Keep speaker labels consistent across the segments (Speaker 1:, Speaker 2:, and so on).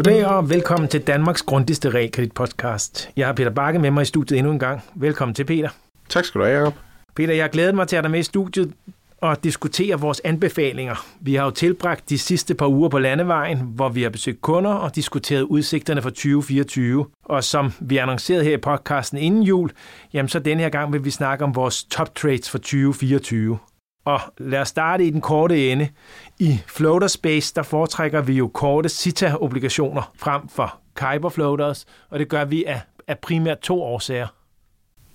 Speaker 1: Goddag og velkommen til Danmarks grundigste realkreditpodcast. Jeg har Peter Bakke med mig i studiet endnu en gang. Velkommen til, Peter.
Speaker 2: Tak skal du have, Jacob.
Speaker 1: Peter, jeg har glædet mig til at dig med i studiet og diskutere vores anbefalinger. Vi har jo tilbragt de sidste par uger på landevejen, hvor vi har besøgt kunder og diskuteret udsigterne for 2024. Og som vi annoncerede her i podcasten inden jul, jamen så denne her gang vil vi snakke om vores top trades for 2024. Og lad os starte i den korte ende. I floater space, der foretrækker vi jo korte CITA-obligationer frem for Kyber floaters, og det gør vi af, af primært to årsager.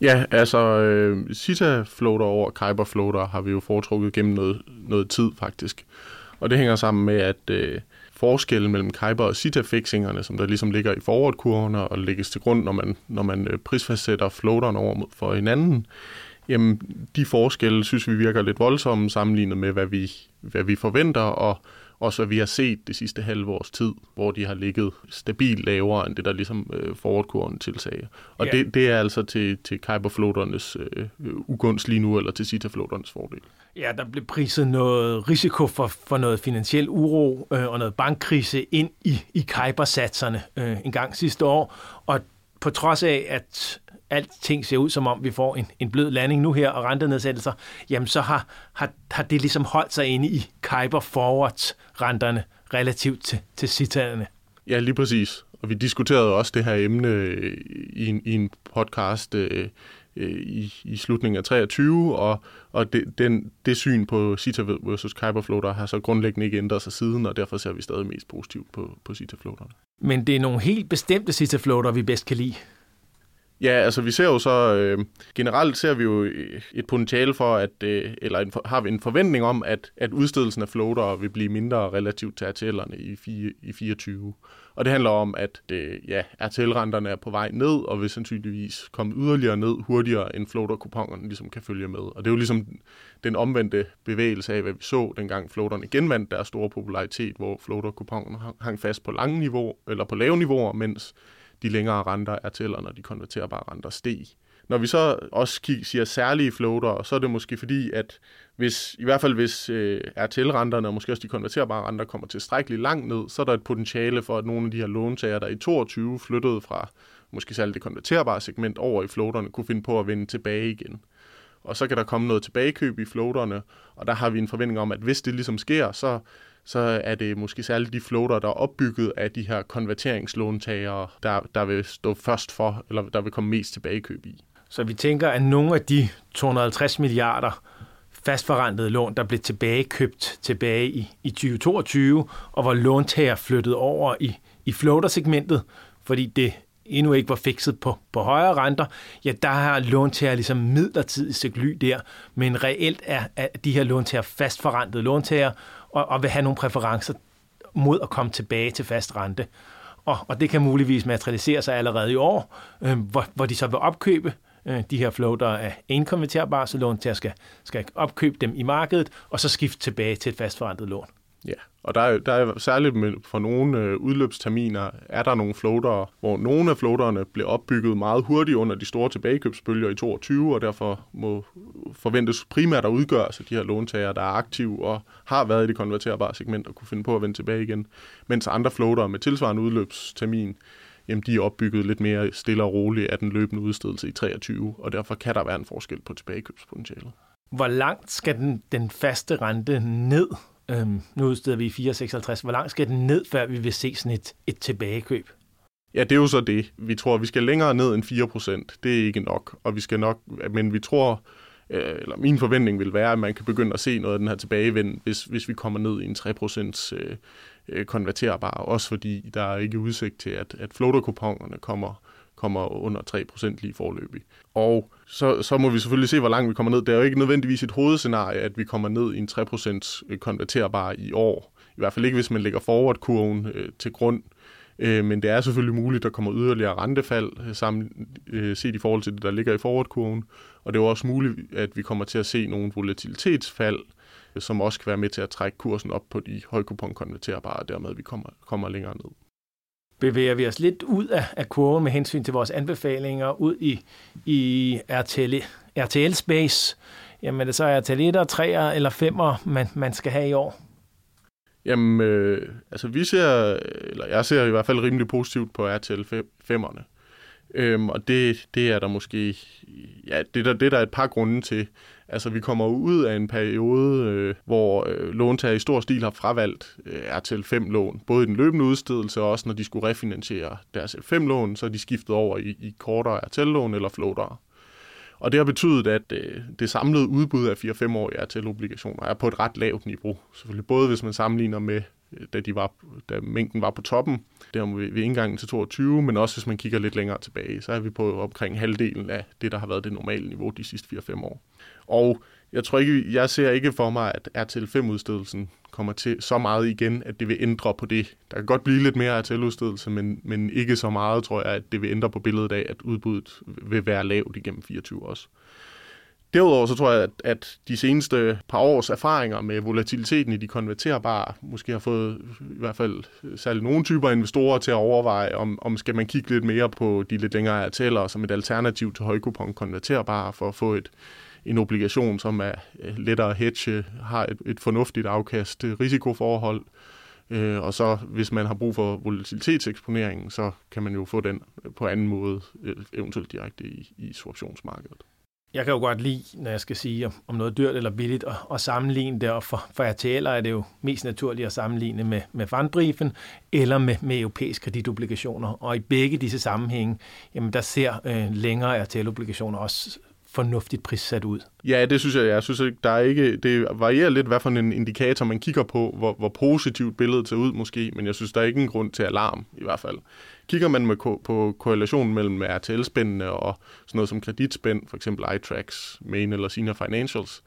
Speaker 2: Ja, altså øh, Cita floater over Kyber floater har vi jo foretrukket gennem noget, noget tid faktisk. Og det hænger sammen med, at øh, forskellen mellem Kyber og Cita fixingerne, som der ligesom ligger i forward og lægges til grund, når man, når man øh, prisfastsætter floateren over for hinanden, jamen de forskelle synes vi virker lidt voldsomme sammenlignet med, hvad vi, hvad vi forventer, og også hvad vi har set det sidste halve års tid, hvor de har ligget stabilt lavere end det, der ligesom øh, forward-kurven tilsagde. Og yeah. det, det er altså til, til Kuiper-floaternes øh, ugunst lige nu, eller til Cita-floaternes fordel.
Speaker 1: Ja, der blev priset noget risiko for, for noget finansiel uro øh, og noget bankkrise ind i, i Kuiper-satserne øh, en gang sidste år. Og på trods af, at alting ser ud som om, vi får en, en blød landing nu her og rentenedsættelser, jamen så har, har, har det ligesom holdt sig inde i Kuiper forward renterne relativt til, til citerne.
Speaker 2: Ja, lige præcis. Og vi diskuterede også det her emne øh, i en, i en podcast øh, øh, i, i slutningen af 23, og, og det, den, det syn på Cita versus Kuiper floater har så grundlæggende ikke ændret sig siden, og derfor ser vi stadig mest positivt på, på Cita floaterne.
Speaker 1: Men det er nogle helt bestemte Cita floater, vi bedst kan lide.
Speaker 2: Ja, altså vi ser jo så, øh, generelt ser vi jo øh, et potentiale for, at, øh, eller en, har vi en forventning om, at, at udstedelsen af floater vil blive mindre relativt til RTL'erne i, 4, i 24. Og det handler om, at øh, ja, RTL-renterne er på vej ned, og vil sandsynligvis komme yderligere ned hurtigere, end floater-kuponerne ligesom kan følge med. Og det er jo ligesom den omvendte bevægelse af, hvad vi så, dengang floaterne genvandt deres store popularitet, hvor floater hang fast på lange niveau, eller på lave niveauer, mens de længere renter er til, og når de konverterbare renter steg. Når vi så også siger særlige floater, så er det måske fordi, at hvis, i hvert fald hvis øh, RTL-renterne og måske også de konverterbare renter kommer tilstrækkeligt langt ned, så er der et potentiale for, at nogle af de her låntager, der i 22 flyttede fra måske særligt det konverterbare segment over i floaterne, kunne finde på at vende tilbage igen. Og så kan der komme noget tilbagekøb i floaterne, og der har vi en forventning om, at hvis det ligesom sker, så så er det måske særligt de floater, der er opbygget af de her konverteringslåntagere, der, der vil stå først for, eller der vil komme mest tilbagekøb i.
Speaker 1: Så vi tænker, at nogle af de 250 milliarder fastforrentede lån, der blev tilbagekøbt tilbage i, i 2022, og hvor låntager flyttede over i, i floater-segmentet, fordi det endnu ikke var fikset på, på højere renter, ja, der har låntager ligesom midlertidigt segly der, men reelt er, er de her låntager fastforrentede låntager, og, og vil have nogle præferencer mod at komme tilbage til fast rente. Og, og det kan muligvis materialisere sig allerede i år, øh, hvor, hvor de så vil opkøbe øh, de her floater af inkonverterbare, så at skal, skal opkøbe dem i markedet, og så skifte tilbage til et fastforrentet lån.
Speaker 2: Ja, og der er, der er særligt med, for nogle øh, udløbsterminer, er der nogle floatere, hvor nogle af floaterne blev opbygget meget hurtigt under de store tilbagekøbsbølger i 22, og derfor må forventes primært at udgøre sig de her låntager, der er aktive og har været i det konverterbare segment og kunne finde på at vende tilbage igen. Mens andre floatere med tilsvarende udløbstermin, jamen de er opbygget lidt mere stille og roligt af den løbende udstedelse i 23, og derfor kan der være en forskel på tilbagekøbspotentialet.
Speaker 1: Hvor langt skal den, den faste rente ned Øhm, nu udsteder vi 4,56. Hvor langt skal den ned, før vi vil se sådan et, et tilbagekøb?
Speaker 2: Ja, det er jo så det. Vi tror, vi skal længere ned end 4%. Det er ikke nok. Og vi skal nok, men vi tror, øh, eller min forventning vil være, at man kan begynde at se noget af den her tilbagevend, hvis, hvis vi kommer ned i en 3% øh, øh, konverterbar. Også fordi der er ikke udsigt til, at, at floaterkuponerne kommer kommer under 3% lige forløbig. Og så, så må vi selvfølgelig se, hvor langt vi kommer ned. Det er jo ikke nødvendigvis et hovedscenarie, at vi kommer ned i en 3% øh, konverterbar i år. I hvert fald ikke, hvis man lægger forward-kurven øh, til grund. Øh, men det er selvfølgelig muligt, at der kommer yderligere rentefald øh, sammen, øh, set i forhold til det, der ligger i forward-kurven. Og det er også muligt, at vi kommer til at se nogle volatilitetsfald, øh, som også kan være med til at trække kursen op på de højkupon konverterbare, og dermed vi kommer, kommer længere ned
Speaker 1: bevæger vi os lidt ud af, af kurven med hensyn til vores anbefalinger ud i, i RTL, RTL Space. Jamen det så er RTL 1'er, 3'er eller 5'er, man, man skal have i år?
Speaker 2: Jamen, øh, altså vi ser, eller jeg ser i hvert fald rimelig positivt på RTL 5'erne. Øhm, og det, det er der måske, ja, det der, det der er et par grunde til. Altså, vi kommer ud af en periode, øh, hvor øh, låntager i stor stil har fravalgt øh, RTL 5-lån. Både i den løbende udstedelse og også når de skulle refinansiere deres 5-lån, så er de skiftet over i, i kortere RTL-lån eller floatere. Og det har betydet, at øh, det samlede udbud af 4-5-årige RTL-obligationer er på et ret lavt niveau. Selvfølgelig både hvis man sammenligner med, Øh, da, de var, da mængden var på toppen, der ved, ved indgangen til 22, men også hvis man kigger lidt længere tilbage, så er vi på omkring halvdelen af det, der har været det normale niveau de sidste 4-5 år. Og jeg tror ikke, jeg ser ikke for mig, at RTL5-udstedelsen kommer til så meget igen, at det vil ændre på det. Der kan godt blive lidt mere RTL-udstedelse, men, men ikke så meget, tror jeg, at det vil ændre på billedet af, at udbuddet vil være lavt igennem 24 også. Derudover så tror jeg, at, at de seneste par års erfaringer med volatiliteten i de konverterbare måske har fået i hvert fald øh, særligt nogle typer investorer til at overveje, om, om skal man kigge lidt mere på de lidt længere RTL'er som et alternativ til højkupon konverterbare for at få et, en obligation, som er øh, lettere at hedge, har et, et fornuftigt afkast, øh, risikoforhold, øh, og så hvis man har brug for volatilitetseksponeringen, så kan man jo få den på anden måde, eventuelt direkte i, i swaptionsmarkedet.
Speaker 1: Jeg kan jo godt lide, når jeg skal sige, om noget dyrt eller billigt, at, at sammenligne det, og for, for RTL'er er det jo mest naturligt at sammenligne med, med fandbriefen eller med, med europæiske kreditobligationer. Og i begge disse sammenhænge, jamen der ser øh, længere RTL-obligationer også fornuftigt prissat ud.
Speaker 2: Ja, det synes jeg. Jeg synes ikke, der er ikke, det varierer lidt, hvad for en indikator man kigger på, hvor, hvor positivt billedet ser ud måske, men jeg synes, der er ikke en grund til alarm i hvert fald. Kigger man med ko- på korrelationen mellem RTL-spændene og sådan noget som kreditspænd, for eksempel iTrax, Main eller Senior Financials,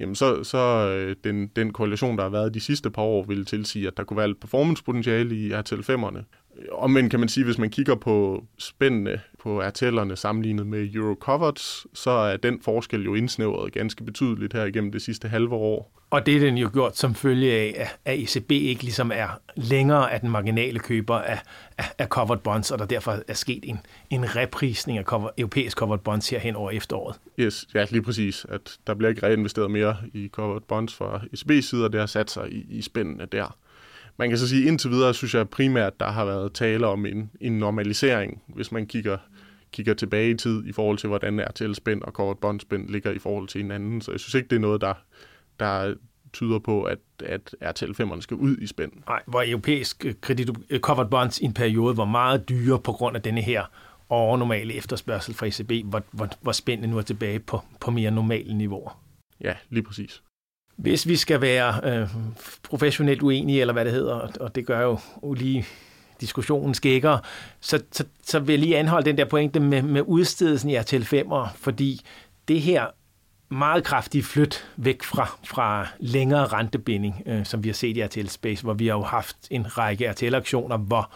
Speaker 2: jamen så, så øh, den, den korrelation, der har været de sidste par år, vil tilsige, at der kunne være et performancepotentiale i RTL-5'erne. Omvendt kan man sige, hvis man kigger på spændene på RTL'erne sammenlignet med Eurocovered, så er den forskel jo indsnævret ganske betydeligt her igennem det sidste halve år.
Speaker 1: Og det er den jo gjort som følge af, at ECB ikke ligesom er længere af den marginale køber af, af, af covered bonds, og der derfor er sket en, en reprisning af cover, europæisk covered bonds her hen over efteråret.
Speaker 2: Yes, ja, lige præcis. At der bliver ikke reinvesteret mere i covered bonds fra ECB's side, og det har sat sig i, i spændene der. Man kan så sige, indtil videre synes jeg primært, der har været tale om en, en normalisering, hvis man kigger, kigger tilbage i tid i forhold til, hvordan RTL-spænd og covered bond-spænd ligger i forhold til hinanden. Så jeg synes ikke, det er noget, der, der tyder på, at, at RTL-5'erne skal ud i spænd.
Speaker 1: Nej, hvor europæisk kredit covered bonds i en periode var meget dyre på grund af denne her overnormale efterspørgsel fra ECB, hvor, hvor, hvor spændene nu er tilbage på, på mere normale niveauer.
Speaker 2: Ja, lige præcis.
Speaker 1: Hvis vi skal være øh, professionelt uenige, eller hvad det hedder, og det gør jo lige diskussionen skækker, så, så, så vil jeg lige anholde den der pointe med, med udstedelsen i RTL 5'er, fordi det her meget kraftige flyt væk fra, fra længere rentebinding, øh, som vi har set i RTL Space, hvor vi har jo haft en række RTL-aktioner, hvor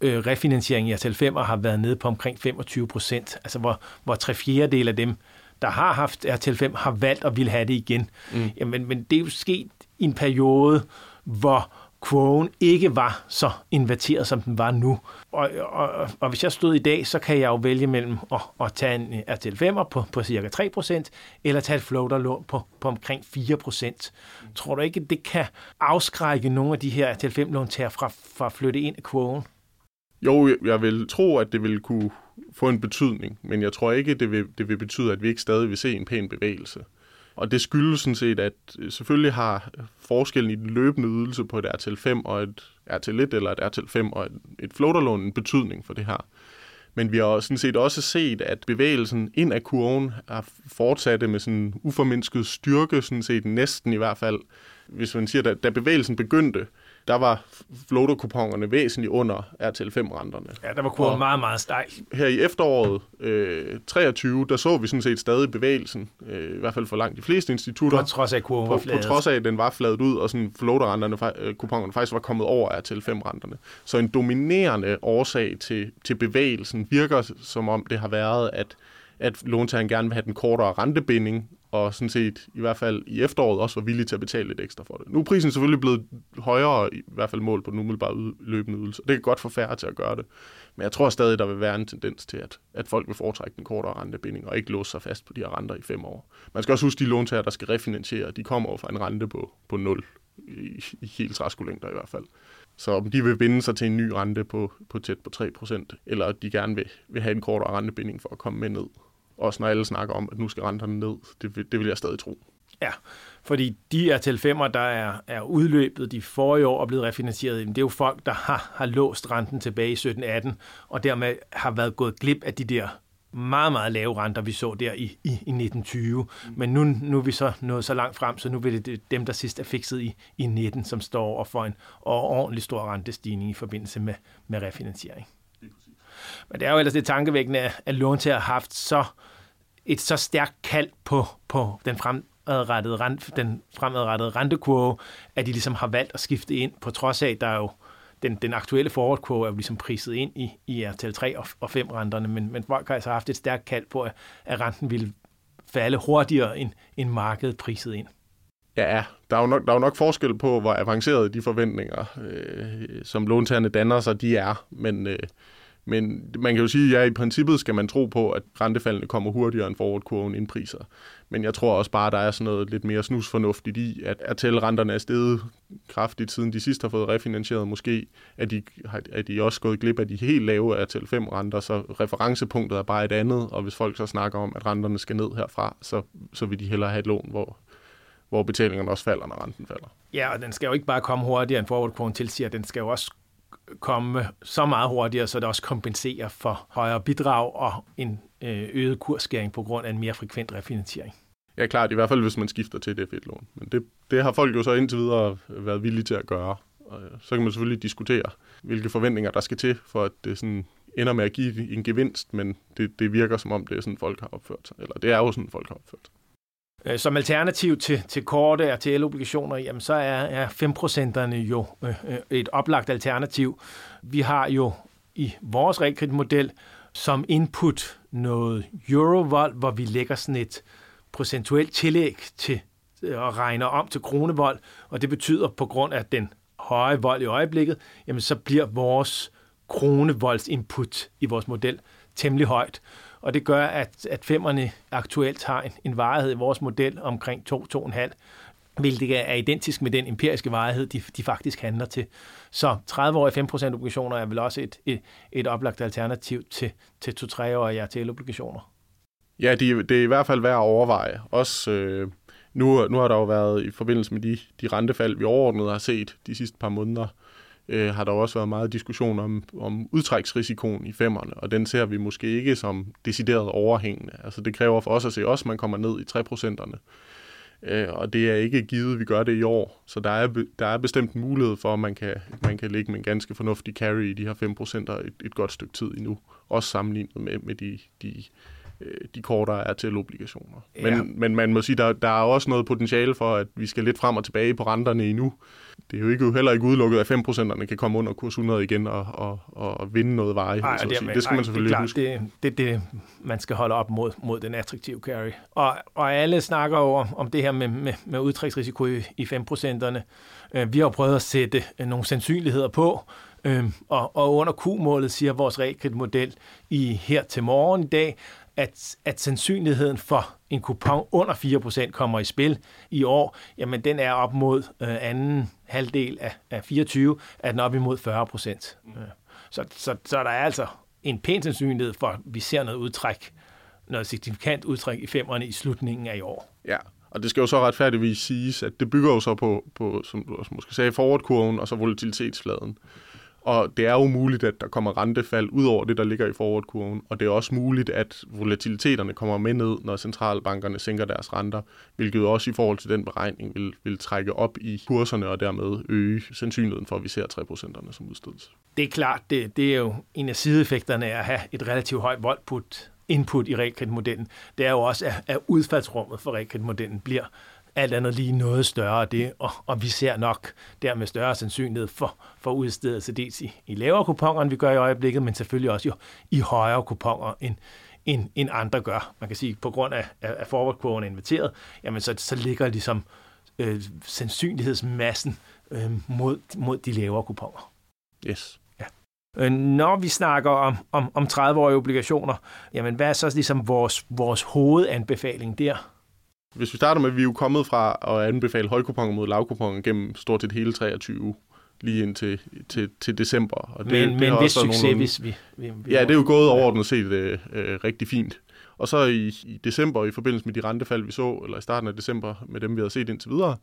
Speaker 1: øh, refinansiering i RTL 5'er har været nede på omkring 25 procent, altså hvor, hvor tre fjerdedel af dem der har haft RTL5, har valgt at ville have det igen. Mm. Jamen, men det er jo sket i en periode, hvor Quoen ikke var så inverteret, som den var nu. Og, og, og hvis jeg stod i dag, så kan jeg jo vælge mellem at, at tage en RTL 5'er på, på cirka 3%, eller tage et floaterlån på, på omkring 4%. Tror du ikke, det kan afskrække nogle af de her RTL 5 til fra, fra at flytte ind i Quoen?
Speaker 2: Jo, jeg vil tro, at det vil kunne få en betydning, men jeg tror ikke, det vil, det vil betyde, at vi ikke stadig vil se en pæn bevægelse. Og det skyldes sådan set, at øh, selvfølgelig har forskellen i den løbende ydelse på et RTL 5 og et RTL 1 eller et RTL 5 og et, et floaterlån en betydning for det her. Men vi har sådan set også set, at bevægelsen ind af kurven har fortsat med sådan uformindsket styrke, sådan set næsten i hvert fald. Hvis man siger, at da bevægelsen begyndte, der var floaterkuponerne væsentligt under RTL5-renterne.
Speaker 1: Ja, der var kurven meget, meget stejl.
Speaker 2: Her i efteråret øh, 23, der så vi sådan set stadig bevægelsen, øh, i hvert fald for langt de fleste institutter.
Speaker 1: På trods af, at kurven
Speaker 2: var fladet. På, på trods af, at den var fladet ud, og sådan floaterrenterne, øh, kuponerne faktisk var kommet over RTL5-renterne. Så en dominerende årsag til, til bevægelsen virker som om det har været, at at låntageren gerne vil have den kortere rentebinding, og sådan set i hvert fald i efteråret også var villige til at betale lidt ekstra for det. Nu er prisen selvfølgelig blevet højere, i hvert fald mål på den umiddelbare løbende ydelse. Det kan godt få færre til at gøre det. Men jeg tror stadig, der vil være en tendens til, at, at folk vil foretrække den kortere rentebinding og ikke låse sig fast på de her renter i fem år. Man skal også huske, de låntager, der skal refinansiere, de kommer over fra en rente på, på 0 i, i helt træskolængder i hvert fald. Så om de vil binde sig til en ny rente på, på tæt på 3%, eller de gerne vil, vil have en kortere rentebinding for at komme med ned. Også når alle snakker om, at nu skal renterne ned, det, det vil jeg stadig tro.
Speaker 1: Ja, fordi de er til 5'er, der er, er udløbet de forrige år og blevet refinansieret, det er jo folk, der har, har låst renten tilbage i 17-18, og dermed har været gået glip af de der meget, meget lave renter, vi så der i, i, i 1920. Mm. Men nu, nu er vi så nået så langt frem, så nu vil det dem, der sidst er fikset i, i 19, som står over for en og ordentlig stor rentestigning i forbindelse med, med refinansiering. Men det er jo ellers lidt tankevækkende, at låntager har haft så et så stærkt kald på, på den fremadrettede, rent, den fremadrettede rentekurve, at de ligesom har valgt at skifte ind, på trods af, der er jo den, den aktuelle forward curve er jo ligesom priset ind i, i RTL 3 og, og 5 renterne, men, men folk har altså haft et stærkt kald på, at, at renten ville falde hurtigere end, end markedet priset ind.
Speaker 2: Ja, der er, jo nok, der er jo nok forskel på, hvor avancerede de forventninger, øh, som låntagerne danner sig, de er. Men, øh, men man kan jo sige, at ja, i princippet skal man tro på, at rentefaldene kommer hurtigere end forward-kurven indpriser. Men jeg tror også bare, at der er sådan noget lidt mere snusfornuftigt i, at RTL-renterne er steget kraftigt, siden de sidst har fået refinansieret. Måske at de, er de også gået glip af de helt lave RTL5-renter, så referencepunktet er bare et andet. Og hvis folk så snakker om, at renterne skal ned herfra, så, så vil de hellere have et lån, hvor, hvor betalingerne også falder, når renten falder.
Speaker 1: Ja, og den skal jo ikke bare komme hurtigere end forward tilsiger, den skal jo også komme så meget hurtigere, så det også kompenserer for højere bidrag og en øh, øget kursskæring på grund af en mere frekvent refinansiering.
Speaker 2: Ja, klart, i hvert fald hvis man skifter til et F1-lån. Men det, det har folk jo så indtil videre været villige til at gøre. Og øh, så kan man selvfølgelig diskutere, hvilke forventninger der skal til, for at det sådan ender med at give en gevinst, men det, det virker som om, det er sådan, folk har opført sig. Eller det er jo sådan, folk har opført sig.
Speaker 1: Øh, som alternativ til, til korte og til obligationer jamen så er, er 5%'erne jo øh, øh, et oplagt alternativ. Vi har jo i vores realkreditmodel som input noget eurovold, hvor vi lægger sådan et procentuelt tillæg til øh, og regner om til kronevold, og det betyder på grund af den høje vold i øjeblikket, jamen så bliver vores kronevolds input i vores model temmelig højt og det gør, at, at femmerne aktuelt har en, en varighed i vores model omkring 2-2,5, hvilket er identisk med den empiriske varighed, de, de faktisk handler til. Så 30-årige 5% obligationer er vel også et, et, et oplagt alternativ til, til 2-3-årige RTL-obligationer.
Speaker 2: Ja, det, det er i hvert fald værd at overveje. Også, øh, nu, nu har der jo været i forbindelse med de, de rentefald, vi overordnet har set de sidste par måneder, øh, øh, har der også været meget diskussion om, om udtræksrisikoen i femmerne, og den ser vi måske ikke som decideret overhængende. Altså det kræver for os at se også, at man kommer ned i 3 procenterne. Øh, og det er ikke givet, at vi gør det i år. Så der er, der er bestemt mulighed for, at man kan, man kan ligge med en ganske fornuftig carry i de her 5 procenter et, et godt stykke tid endnu. Også sammenlignet med, med de, de Øh, de kortere er til obligationer. Ja. Men, men man må sige, der, der er også noget potentiale for, at vi skal lidt frem og tilbage på renterne endnu. Det er jo ikke, heller ikke udelukket, at 5%'erne kan komme under kurs 100 igen og, og, og vinde noget veje.
Speaker 1: Ej,
Speaker 2: så
Speaker 1: det,
Speaker 2: det skal man selvfølgelig
Speaker 1: det huske. Det, det, det, man skal holde op mod, mod den attraktive carry. Og, og alle snakker over om det her med, med, med udtræksrisiko i, i 5%'erne. Øh, vi har prøvet at sætte nogle sandsynligheder på, Øhm, og, og under Q-målet siger vores realkreditmodel i her til morgen i dag, at, at sandsynligheden for en kupon under 4% kommer i spil i år, jamen den er op mod øh, anden halvdel af, af 24, er den op imod 40%. Mm. Øh, så, så, så der er altså en pæn sandsynlighed for, at vi ser noget udtræk, noget signifikant udtræk i femmerne i slutningen af i år.
Speaker 2: Ja, og det skal jo så retfærdigvis siges, at det bygger jo så på, på som du også måske sagde, forward-kurven og så volatilitetsfladen. Og det er jo muligt, at der kommer rentefald ud over det, der ligger i forwardkurven, Og det er også muligt, at volatiliteterne kommer med ned, når centralbankerne sænker deres renter, hvilket også i forhold til den beregning vil, vil trække op i kurserne og dermed øge sandsynligheden for, at vi ser 3%'erne som udstedelse.
Speaker 1: Det er klart, det, det er jo en af sideeffekterne af at have et relativt højt voldput input i realkreditmodellen. Det er jo også, at, at udfaldsrummet for realkreditmodellen bliver alt andet lige noget større det, og, og vi ser nok dermed større sandsynlighed for, for udstedelse dels i, i lavere kuponer, end vi gør i øjeblikket, men selvfølgelig også jo, i højere kuponer, end, end, end andre gør. Man kan sige, på grund af, at forwardkurven er inverteret, jamen så, så ligger ligesom øh, sandsynlighedsmassen øh, mod, mod de lavere kuponer.
Speaker 2: Yes.
Speaker 1: Ja. Øh, når vi snakker om, om, om 30-årige obligationer, jamen hvad er så ligesom vores, vores hovedanbefaling der?
Speaker 2: Hvis vi starter med, at vi er jo kommet fra at anbefale højkuponer mod lavkuponer gennem stort set hele 23 lige ind til, til, til december.
Speaker 1: Og det, men det men hvis succes, nogle, hvis vi, vi,
Speaker 2: vi... Ja, det er jo gået overordnet set øh, øh, rigtig fint. Og så i, i december, i forbindelse med de rentefald, vi så, eller i starten af december, med dem, vi havde set indtil videre,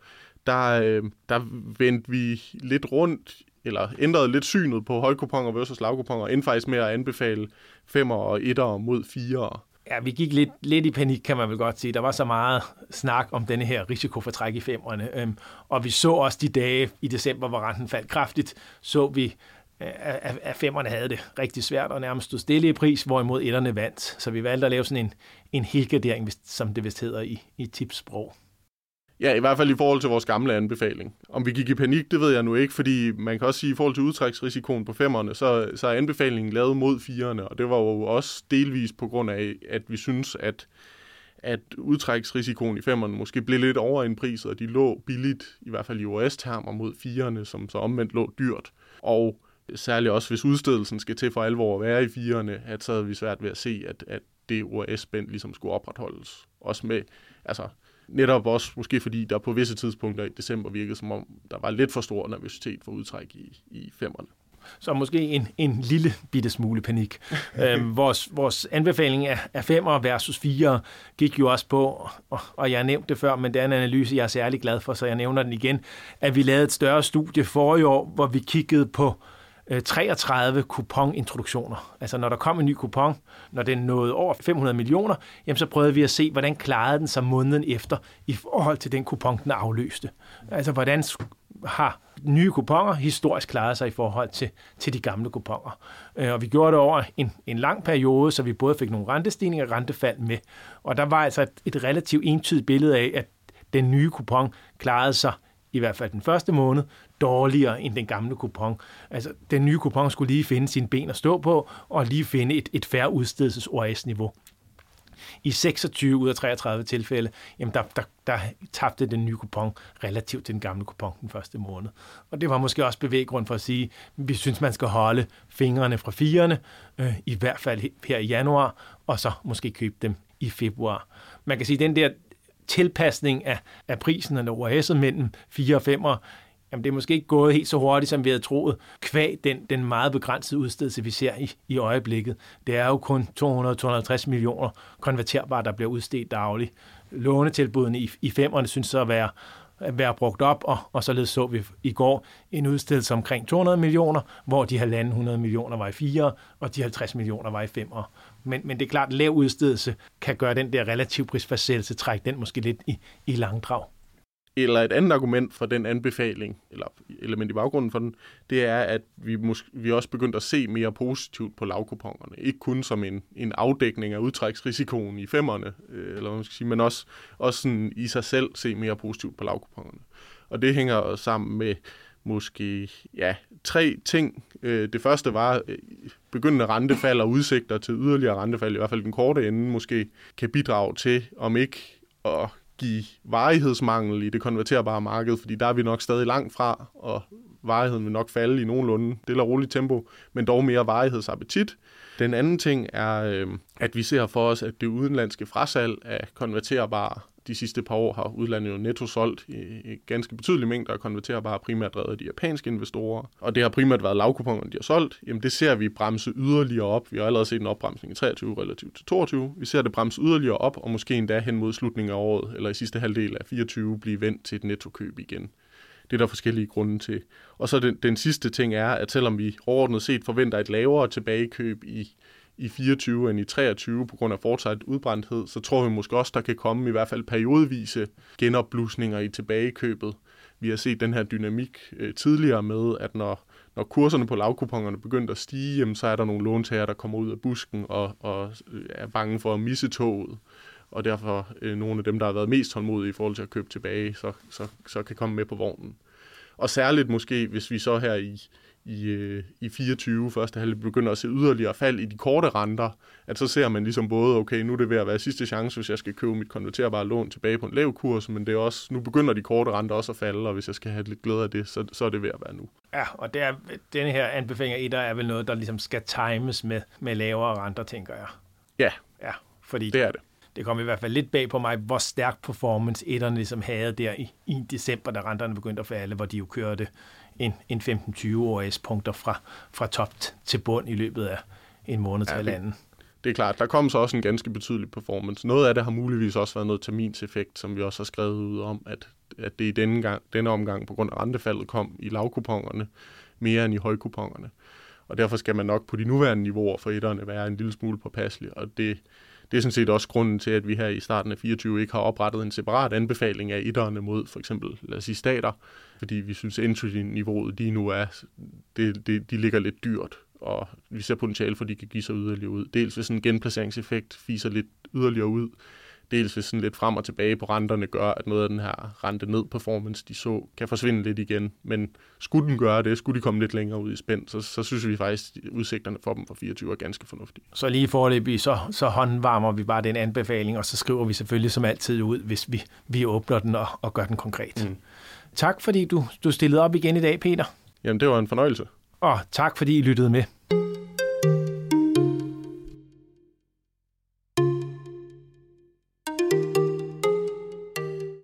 Speaker 2: der, øh, der vendte vi lidt rundt, eller ændrede lidt synet på højkuponer versus lavkuponer, inden faktisk med at anbefale femmer og etter mod fire.
Speaker 1: Ja, vi gik lidt, lidt i panik, kan man vel godt sige. Der var så meget snak om denne her risiko for træk i femmerne. Øhm, og vi så også de dage i december, hvor renten faldt kraftigt, så vi, øh, at, at femmerne havde det rigtig svært og nærmest stod stille i pris, hvorimod etterne vandt. Så vi valgte at lave sådan en, en helgardering, som det vist hedder i, i tipssprog.
Speaker 2: Ja, i hvert fald i forhold til vores gamle anbefaling. Om vi gik i panik, det ved jeg nu ikke, fordi man kan også sige, at i forhold til udtræksrisikoen på femmerne, så, så er anbefalingen lavet mod firerne, og det var jo også delvis på grund af, at vi synes, at, at udtræksrisikoen i femmerne måske blev lidt over en pris, og de lå billigt, i hvert fald i US-termer, mod firerne, som så omvendt lå dyrt. Og særligt også, hvis udstedelsen skal til for alvor at være i firerne, at så havde vi svært ved at se, at, at det US-spænd ligesom skulle opretholdes. Også med, altså, Netop også måske fordi der på visse tidspunkter i december virkede som om, der var lidt for stor nervøsitet for udtræk i, i femmerne.
Speaker 1: Så måske en, en lille bitte smule panik. øhm, vores, vores anbefaling af, af femmer versus fire gik jo også på, og, og jeg har nævnt det før, men det er en analyse, jeg er særlig glad for, så jeg nævner den igen, at vi lavede et større studie for i år, hvor vi kiggede på 33 øh, kuponintroduktioner. Altså når der kom en ny kupon, når den nåede over 500 millioner, jamen så prøvede vi at se, hvordan klarede den sig måneden efter i forhold til den kupon, den afløste. Altså hvordan har nye kuponer historisk klaret sig i forhold til, til de gamle kuponer. Øh, og vi gjorde det over en, en lang periode, så vi både fik nogle rentestigninger og rentefald med. Og der var altså et, et relativt entydigt billede af, at den nye kupon klarede sig i hvert fald den første måned, dårligere end den gamle kupon. Altså, den nye kupon skulle lige finde sine ben at stå på, og lige finde et, et færre udstedelses ORS-niveau. I 26 ud af 33 tilfælde, jamen der, der, der tabte den nye kupon relativt til den gamle kupon den første måned. Og det var måske også bevæggrund for at sige, at vi synes, man skal holde fingrene fra firene, øh, i hvert fald her i januar, og så måske købe dem i februar. Man kan sige, at den der tilpasning af, af prisen eller OAS'et mellem 4 og 5, jamen det er måske ikke gået helt så hurtigt, som vi havde troet, kvæg den, den meget begrænsede udstedelse, vi ser i, i øjeblikket. Det er jo kun 200-250 millioner konverterbare, der bliver udstedt dagligt. Lånetilbudene i, i femmerne synes så at være, at være brugt op, og, og således så vi i går en udstedelse omkring 200 millioner, hvor de 100 millioner var i fire, og de 50 millioner var i femmer. Men, men det er klart, at lav udstedelse kan gøre den der relativ prisfastsættelse, trække den måske lidt i, i langdrag.
Speaker 2: Eller et andet argument for den anbefaling, eller element i baggrunden for den, det er, at vi, måske, vi også begyndt at se mere positivt på lavkuponerne. Ikke kun som en, en afdækning af udtræksrisikoen i femmerne, øh, eller hvad man skal sige, men også, også sådan i sig selv se mere positivt på lavkuponerne. Og det hænger sammen med måske ja, tre ting. Øh, det første var øh, begyndende rentefald og udsigter til yderligere rentefald, i hvert fald den korte ende, måske kan bidrage til, om ikke at give varighedsmangel i det konverterbare marked, fordi der er vi nok stadig langt fra, og varigheden vil nok falde i nogenlunde det og roligt tempo, men dog mere varighedsappetit. Den anden ting er, øh, at vi ser for os, at det udenlandske frasalg af konverterbare de sidste par år har udlandet jo netto solgt i, ganske betydelige mængder af konverterbare, primært drevet af de japanske investorer. Og det har primært været lavkuponerne, de har solgt. Jamen det ser vi bremse yderligere op. Vi har allerede set en opbremsning i 23 relativt til 22. Vi ser det bremse yderligere op, og måske endda hen mod slutningen af året, eller i sidste halvdel af 24, blive vendt til et nettokøb igen. Det er der forskellige grunde til. Og så den, den sidste ting er, at selvom vi overordnet set forventer et lavere tilbagekøb i i 24 end i 23 på grund af fortsat udbrændthed, så tror vi måske også, der kan komme i hvert fald periodvise genopblusninger i tilbagekøbet. Vi har set den her dynamik øh, tidligere med, at når, når kurserne på lavkuponerne begyndte at stige, jamen, så er der nogle låntager, der kommer ud af busken og, og øh, er bange for at misse toget. Og derfor øh, nogle af dem, der har været mest tålmodige i forhold til at købe tilbage, så, så, så kan komme med på vognen. Og særligt måske, hvis vi så her i, i, øh, i 24 første halvdel begynder at se yderligere fald i de korte renter, at så ser man ligesom både, okay, nu er det ved at være sidste chance, hvis jeg skal købe mit konverterbare lån tilbage på en lav kurs, men det er også, nu begynder de korte renter også at falde, og hvis jeg skal have lidt glæde af det, så, så er det ved at være nu.
Speaker 1: Ja, og det er, denne her anbefaling af etter er vel noget, der ligesom skal times med, med lavere renter, tænker jeg.
Speaker 2: Ja,
Speaker 1: Ja, fordi
Speaker 2: det er det.
Speaker 1: Det kom i hvert fald lidt bag på mig, hvor stærk performance etterne ligesom havde der i, i december, da renterne begyndte at falde, hvor de jo kørte en, en 15-20 års punkter fra, fra top til bund i løbet af en måned til
Speaker 2: Ja, det-
Speaker 1: halvanden.
Speaker 2: Det er klart, der kom så også en ganske betydelig performance. Noget af det har muligvis også været noget terminseffekt, som vi også har skrevet ud om, at, at det i denne, gang, denne omgang på grund af rentefaldet kom i lavkuponerne mere end i højkuponerne. Og derfor skal man nok på de nuværende niveauer for etterne være en lille smule påpasselig. Og det, det er sådan set også grunden til, at vi her i starten af 24 ikke har oprettet en separat anbefaling af etterne mod for eksempel, lad os sige, stater. Fordi vi synes, entry-niveauet lige nu er, det, det, de ligger lidt dyrt og vi ser potentiale for, at de kan give sig yderligere ud. Dels hvis en genplaceringseffekt fiser lidt yderligere ud, dels hvis sådan lidt frem og tilbage på renterne gør, at noget af den her rente ned performance, de så, kan forsvinde lidt igen. Men skulle den gøre det, skulle de komme lidt længere ud i spænd, så, så synes vi faktisk, at udsigterne for dem for 24 er ganske fornuftige.
Speaker 1: Så lige forløbig, så, så håndvarmer vi bare den anbefaling, og så skriver vi selvfølgelig som altid ud, hvis vi, vi åbner den og, og gør den konkret. Mm. Tak fordi du, du stillede op igen i dag, Peter.
Speaker 2: Jamen, det var en fornøjelse.
Speaker 1: Og tak fordi I lyttede med.